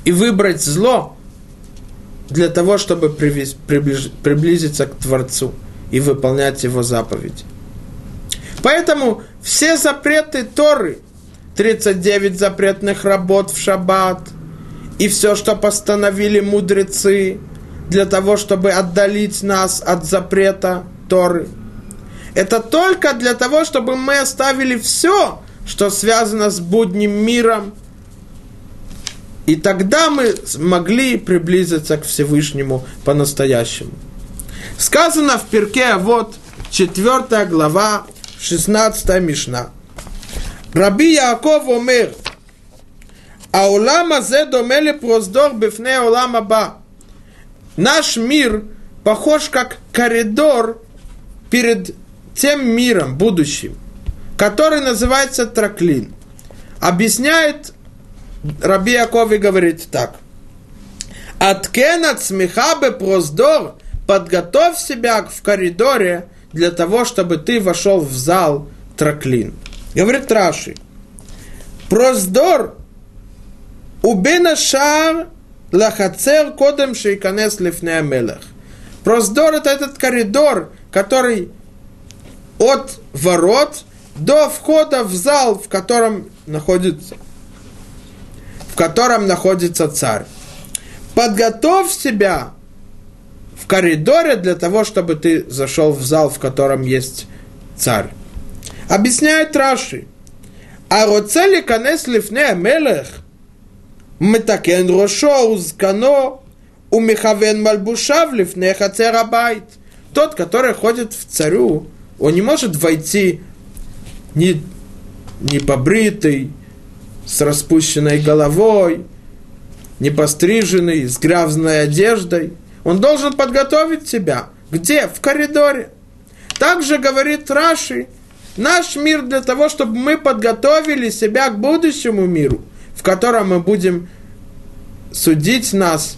и выбрать зло для того, чтобы приблизиться к Творцу и выполнять его заповеди. Поэтому все запреты Торы – 39 запретных работ в шаббат и все, что постановили мудрецы для того, чтобы отдалить нас от запрета Торы. Это только для того, чтобы мы оставили все, что связано с будним миром, и тогда мы смогли приблизиться к Всевышнему по-настоящему. Сказано в Перке, а вот 4 глава, 16 Мишна. Раби Яков Омер, Аулама зе домели проздор бифне Аулама ба. Наш мир похож как коридор перед тем миром будущим, который называется Траклин. Объясняет Раби Яков и говорит так. Аткен от смеха бы проздор, подготовь себя в коридоре для того, чтобы ты вошел в зал Траклин. Говорит Раши. Проздор убена шар лахацер кодем шейканес лифне мелех. Проздор это этот коридор, который от ворот до входа в зал, в котором находится, котором находится царь. Подготовь себя в коридоре для того, чтобы ты зашел в зал, в котором есть царь. Объясняет Раши. А роцели конец лифне мелех. Метакен рошо узкано у михавен мальбушав лифне хацерабайт. Тот, который ходит в царю, он не может войти не, не побритый, с распущенной головой, не постриженный, с грязной одеждой. Он должен подготовить себя. Где? В коридоре. Также говорит Раши, Наш мир для того, чтобы мы подготовили себя к будущему миру, в котором мы будем судить нас,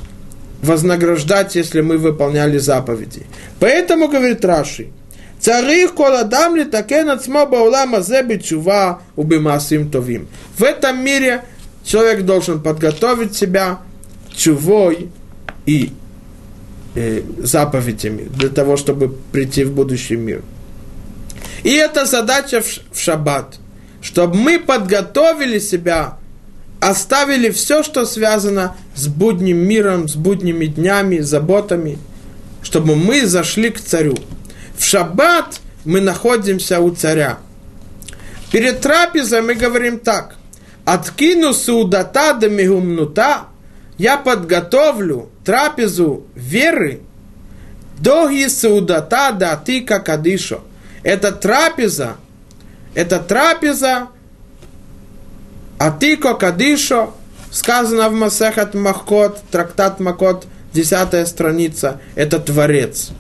вознаграждать, если мы выполняли заповеди. Поэтому, говорит Раши, Царих коладам ли такен ацмо баулама зеби чува убимасим товим. В этом мире человек должен подготовить себя чувой и э, заповедями для того, чтобы прийти в будущий мир. И это задача в шаббат, чтобы мы подготовили себя, оставили все, что связано с будним миром, с будними днями, заботами, чтобы мы зашли к царю. В шаббат мы находимся у царя. Перед трапезой мы говорим так. Откину судата да мигумнута. Я подготовлю трапезу веры Доги саудата да атика кадишо. Это трапеза, это трапеза атико кадишо, сказано в Масехат Махкот, трактат Макот, десятая страница, это Творец.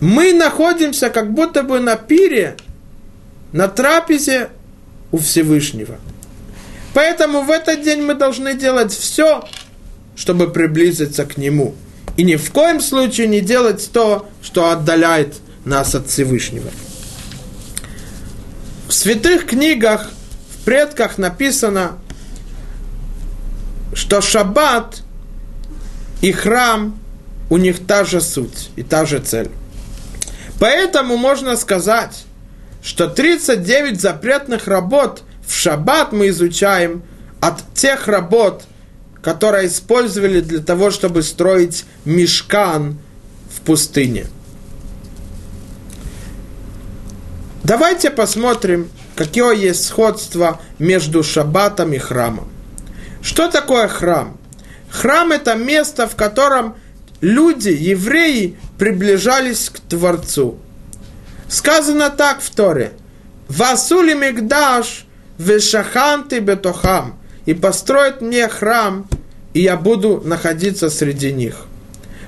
Мы находимся как будто бы на пире, на трапезе у Всевышнего. Поэтому в этот день мы должны делать все, чтобы приблизиться к Нему. И ни в коем случае не делать то, что отдаляет нас от Всевышнего. В святых книгах, в предках написано, что шаббат и храм у них та же суть и та же цель. Поэтому можно сказать, что 39 запретных работ в шаббат мы изучаем от тех работ, которые использовали для того, чтобы строить мешкан в пустыне. Давайте посмотрим, какое есть сходство между шаббатом и храмом. Что такое храм? Храм – это место, в котором люди, евреи, приближались к Творцу. Сказано так в Торе. «Васули мигдаш вешаханты бетохам» и построят мне храм, и я буду находиться среди них.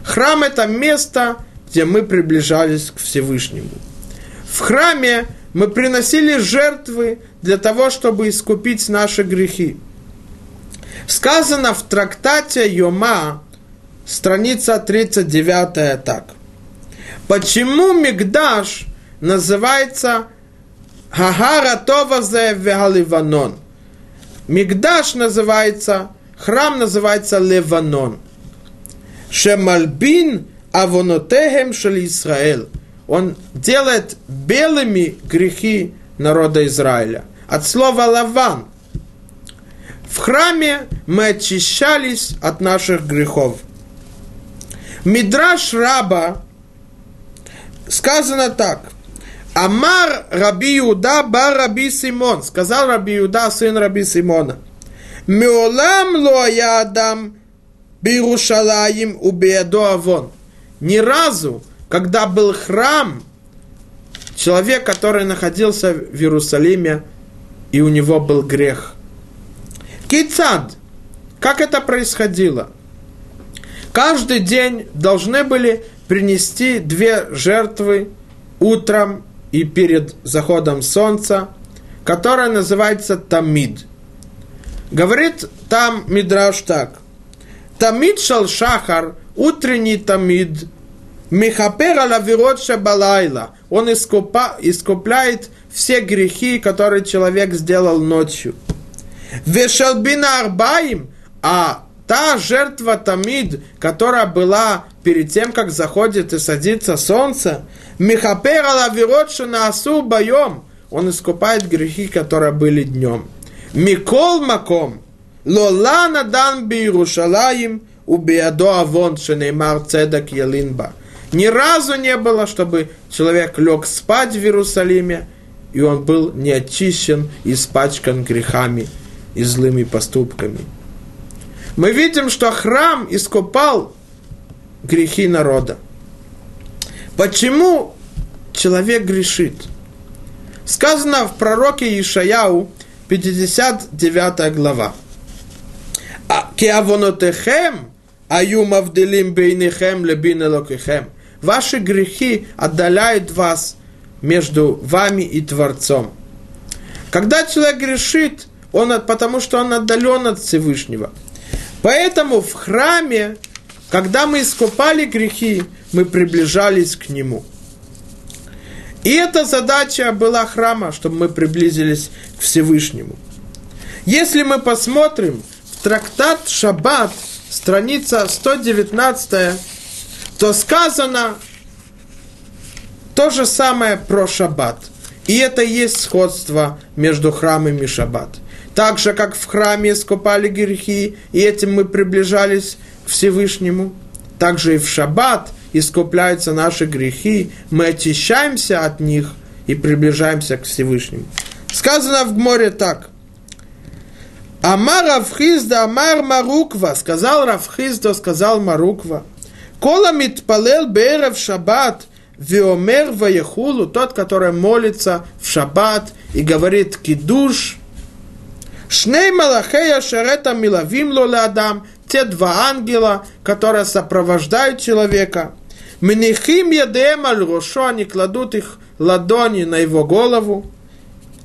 Храм – это место, где мы приближались к Всевышнему. В храме мы приносили жертвы для того, чтобы искупить наши грехи. Сказано в трактате Йома, страница 39 так. Почему Мигдаш называется Хагара Товазе Вегаливанон? Мигдаш называется, храм называется Леванон. Шемальбин авонотехем шали Израиль. Он делает белыми грехи народа Израиля. От слова лаван. В храме мы очищались от наших грехов. Мидраш раба сказано так. Амар Раби Иуда бар Раби Симон. Сказал Раби Иуда, сын Раби Симона. Меолам лоя адам Бирушалаим убеядо авон. Ни разу, когда был храм, человек, который находился в Иерусалиме, и у него был грех. Кейцад. Как это происходило? Каждый день должны были принести две жертвы утром и перед заходом солнца, которая называется Тамид. Говорит там Мидраш так. Тамид шал шахар, утренний тамид, михапер алавирот шабалайла. Он искупа, искупляет все грехи, которые человек сделал ночью. Вешалбина арбаим, а та жертва Тамид, которая была перед тем, как заходит и садится солнце, Михапер алавирот шанаасу боем, он искупает грехи, которые были днем. Микол маком, лолана дан би Иерушалаим, убиядо авон шенеймар цедак ялинба. Ни разу не было, чтобы человек лег спать в Иерусалиме, и он был не очищен, испачкан грехами и злыми поступками. Мы видим, что храм искупал грехи народа. Почему человек грешит? Сказано в пророке Ишаяу, 59 глава. «А Кеавонотехем, аю мавделим бейнехем лебин элокехем. Ваши грехи отдаляют вас между вами и Творцом. Когда человек грешит, он, потому что он отдален от Всевышнего. Поэтому в храме когда мы искупали грехи, мы приближались к Нему. И эта задача была храма, чтобы мы приблизились к Всевышнему. Если мы посмотрим в трактат Шаббат, страница 119, то сказано то же самое про Шаббат. И это есть сходство между храмом и Шаббат. Так же, как в храме искупали грехи, и этим мы приближались Всевышнему. Также и в шаббат искупляются наши грехи, мы очищаемся от них и приближаемся к Всевышнему. Сказано в море так. Амар Равхизда, Амар Маруква, сказал Равхизда, сказал Маруква. Кола митпалел берев шаббат, виомер ваяхулу, тот, который молится в шаббат и говорит кидуш, Шней Малахея Шарета Милавим Адам, те два ангела, которые сопровождают человека. Мнихим Ядеем Аль Рошо, они кладут их ладони на его голову.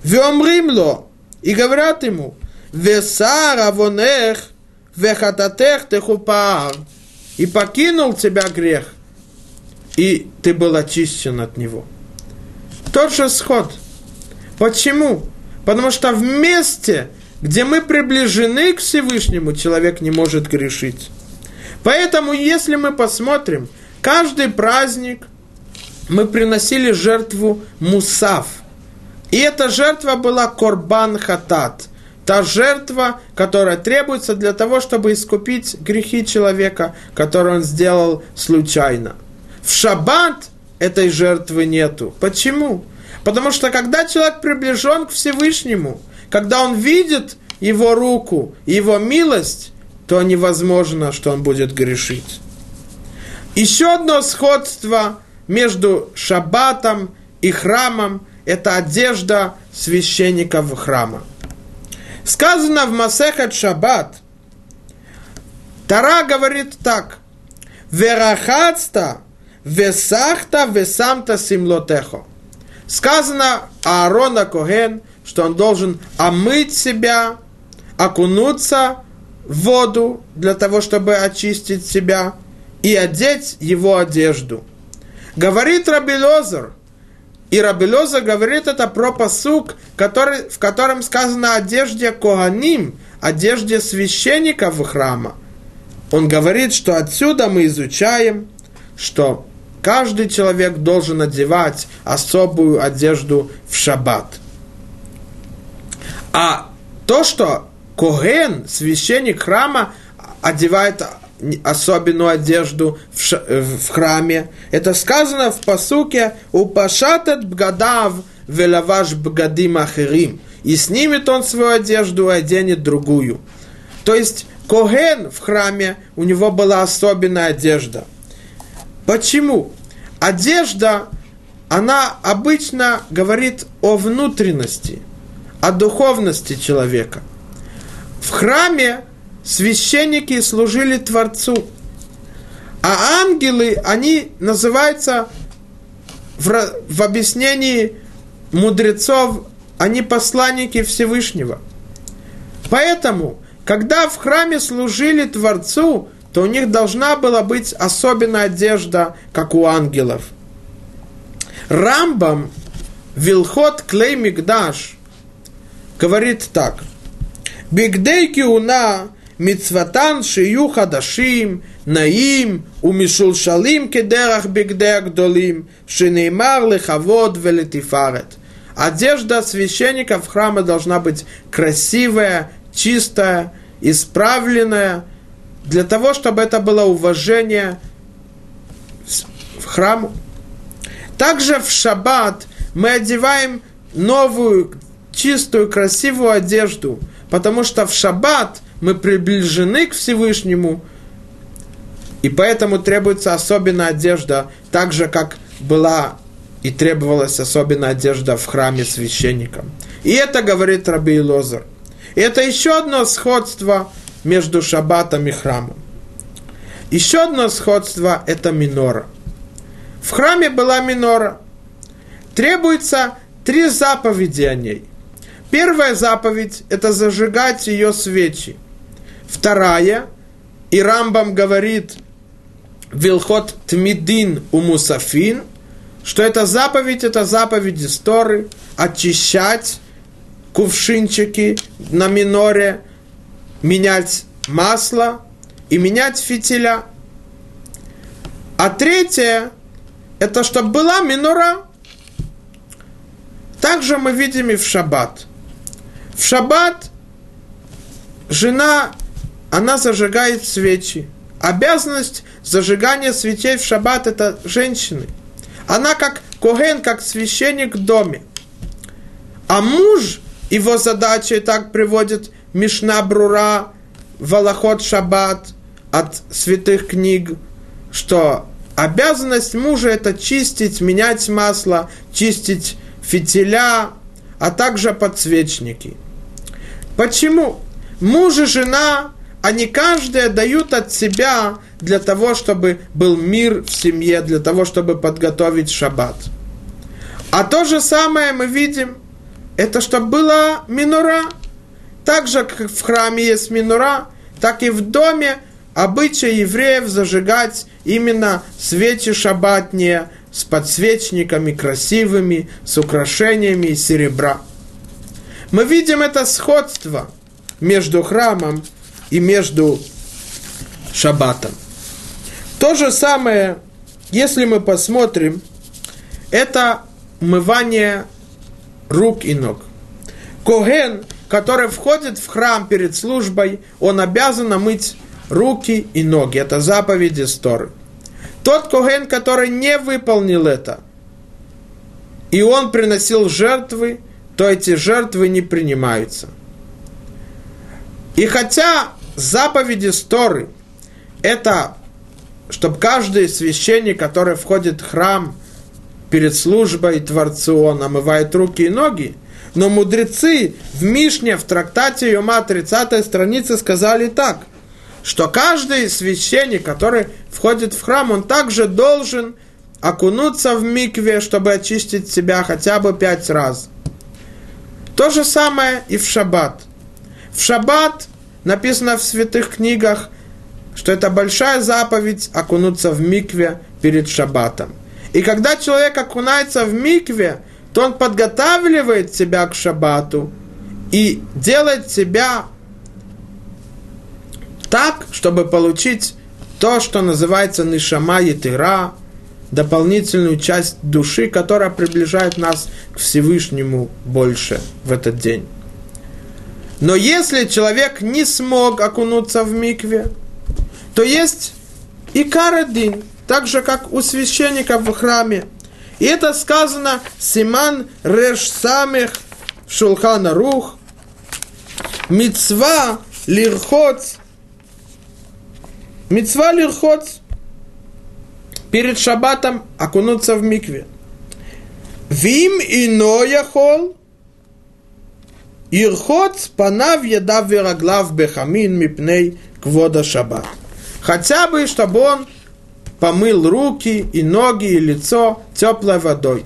Веомримло, и говорят ему, Весар авонех, вехататех техупаар, и покинул тебя грех, и ты был очищен от него. Тот же сход. Почему? Потому что вместе где мы приближены к Всевышнему, человек не может грешить. Поэтому, если мы посмотрим, каждый праздник мы приносили жертву мусав. И эта жертва была корбан хатат. Та жертва, которая требуется для того, чтобы искупить грехи человека, которые он сделал случайно. В шаббат этой жертвы нету. Почему? Потому что когда человек приближен к Всевышнему – когда он видит его руку, его милость, то невозможно, что он будет грешить. Еще одно сходство между шаббатом и храмом – это одежда священников храма. Сказано в Масехат Шаббат, Тара говорит так, «Верахацта, весахта, весамта симлотехо». Сказано Аарона Коген – что он должен омыть себя, окунуться в воду для того, чтобы очистить себя и одеть его одежду. Говорит Рабелозер, и Рабелозер говорит это про посук, который, в котором сказано одежде Коганим, одежде священников храма. Он говорит, что отсюда мы изучаем, что каждый человек должен одевать особую одежду в шаббат – а то, что Коген, священник храма, одевает особенную одежду в, ш, в храме, это сказано в посуке «Упашатат бгадав велаваш бгадим ахирим» и снимет он свою одежду и оденет другую. То есть Коген в храме, у него была особенная одежда. Почему? Одежда, она обычно говорит о внутренности – о духовности человека. В храме священники служили Творцу, а ангелы, они называются в, в объяснении мудрецов, они посланники Всевышнего. Поэтому, когда в храме служили Творцу, то у них должна была быть особенная одежда, как у ангелов. Рамбам, Вилхот Клей Мигдаш, говорит так. Бигдей киуна мицватан шию хадашим, наим, умишулшалим кедерах бигдей гдолим, шинеймар лехавод велетифарет. Одежда священников храма должна быть красивая, чистая, исправленная, для того, чтобы это было уважение в храму. Также в шаббат мы одеваем новую чистую, красивую одежду, потому что в шаббат мы приближены к Всевышнему, и поэтому требуется особенная одежда, так же, как была и требовалась особенная одежда в храме священникам. И это говорит Раби Лозер. И это еще одно сходство между шаббатом и храмом. Еще одно сходство – это минора. В храме была минора. Требуется три заповеди о ней – Первая заповедь – это зажигать ее свечи. Вторая, и Рамбам говорит, Вилхот Тмидин у Мусафин, что эта заповедь, это заповедь истории, очищать кувшинчики на миноре, менять масло и менять фитиля. А третье, это чтобы была минора. Также мы видим и в шаббат – в шаббат жена, она зажигает свечи. Обязанность зажигания свечей в шаббат – это женщины. Она как коген, как священник в доме. А муж, его задача, и так приводит Мишна Брура, Валахот Шаббат от святых книг, что обязанность мужа это чистить, менять масло, чистить фитиля, а также подсвечники. Почему? Муж и жена, они каждая дают от себя для того, чтобы был мир в семье, для того, чтобы подготовить шаббат. А то же самое мы видим, это чтобы была минура. Так же, как в храме есть минура, так и в доме обычай евреев зажигать именно свечи шабатные с подсвечниками красивыми, с украшениями серебра. Мы видим это сходство между храмом и между шаббатом. То же самое, если мы посмотрим, это умывание рук и ног. Коген, который входит в храм перед службой, он обязан омыть руки и ноги. Это заповеди Сторы. Тот Коген, который не выполнил это, и он приносил жертвы, то эти жертвы не принимаются. И хотя заповеди Сторы – это чтобы каждый священник, который входит в храм перед службой Творцу, он омывает руки и ноги, но мудрецы в Мишне, в трактате Йома 30 странице сказали так, что каждый священник, который входит в храм, он также должен окунуться в микве, чтобы очистить себя хотя бы пять раз. То же самое и в шаббат. В шаббат написано в святых книгах, что это большая заповедь окунуться в микве перед шаббатом. И когда человек окунается в микве, то он подготавливает себя к шаббату и делает себя так, чтобы получить то, что называется нишама етыра, дополнительную часть души, которая приближает нас к Всевышнему больше в этот день. Но если человек не смог окунуться в микве, то есть и карадин, так же, как у священника в храме. И это сказано Симан Реш Самех Шулхана Рух, Мицва Лирхоц, Мицва Лирхоц, перед шаббатом окунуться в микве. Вим ино яхол, Ирхоц панав едав вераглав бехамин мипней квода шаббат. Хотя бы, чтобы он помыл руки и ноги и лицо теплой водой.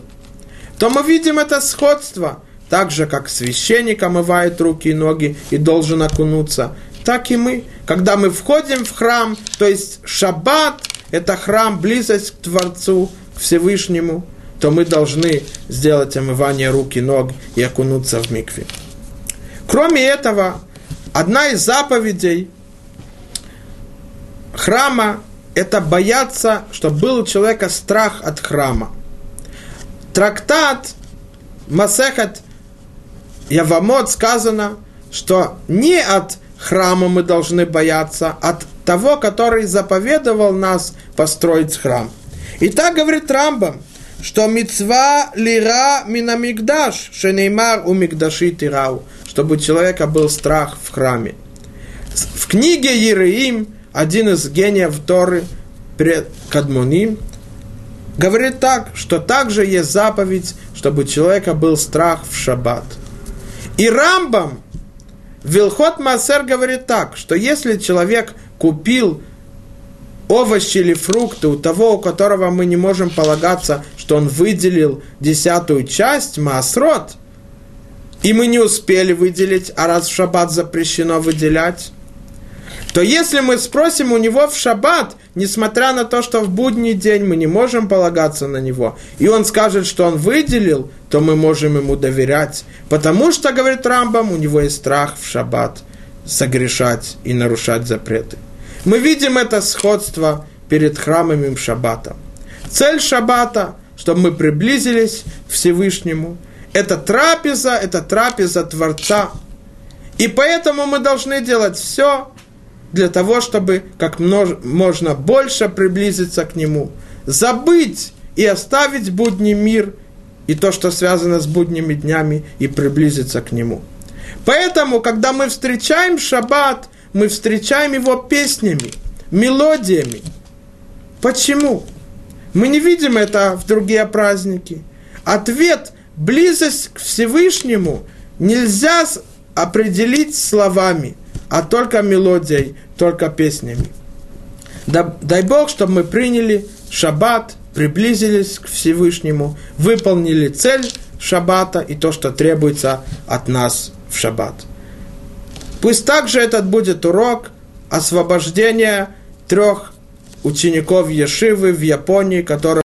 То мы видим это сходство. Так же, как священник омывает руки и ноги и должен окунуться, так и мы. Когда мы входим в храм, то есть шаббат, это храм, близость к Творцу, к Всевышнему, то мы должны сделать омывание рук и ног и окунуться в микве. Кроме этого, одна из заповедей храма – это бояться, чтобы был у человека страх от храма. Трактат Масехат Явамот сказано, что не от храма мы должны бояться, от того, который заповедовал нас построить храм. И так говорит Рамбам, что мецва лира минамигдаш, шенеймар у мигдаши тирау, чтобы у человека был страх в храме. В книге Ереим один из гениев Торы, Кадмоним, говорит так, что также есть заповедь, чтобы у человека был страх в шаббат. И Рамбам, Вилхот Масер говорит так, что если человек купил овощи или фрукты у того, у которого мы не можем полагаться, что он выделил десятую часть, масрот, и мы не успели выделить, а раз в шаббат запрещено выделять, то если мы спросим у него в шаббат, несмотря на то, что в будний день мы не можем полагаться на него, и он скажет, что он выделил, то мы можем ему доверять. Потому что, говорит Рамбам, у него есть страх в шаббат согрешать и нарушать запреты. Мы видим это сходство перед храмом шаббата. Цель шаббата, чтобы мы приблизились к Всевышнему. Это трапеза, это трапеза Творца. И поэтому мы должны делать все, для того, чтобы как можно больше приблизиться к Нему, забыть и оставить будний мир и то, что связано с будними днями, и приблизиться к Нему. Поэтому, когда мы встречаем шаббат, мы встречаем его песнями, мелодиями. Почему? Мы не видим это в другие праздники. Ответ – близость к Всевышнему нельзя определить словами, а только мелодией, только песнями. Дай Бог, чтобы мы приняли шаббат, приблизились к Всевышнему, выполнили цель шаббата и то, что требуется от нас в шаббат. Пусть также этот будет урок освобождения трех учеников Ешивы в Японии, которые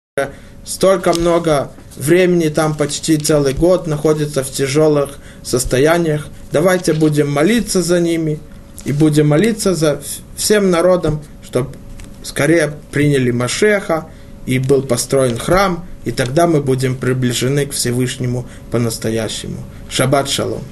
столько много времени, там почти целый год находятся в тяжелых состояниях. Давайте будем молиться за ними и будем молиться за всем народом, чтобы скорее приняли Машеха и был построен храм, и тогда мы будем приближены к Всевышнему по-настоящему. Шаббат шалом.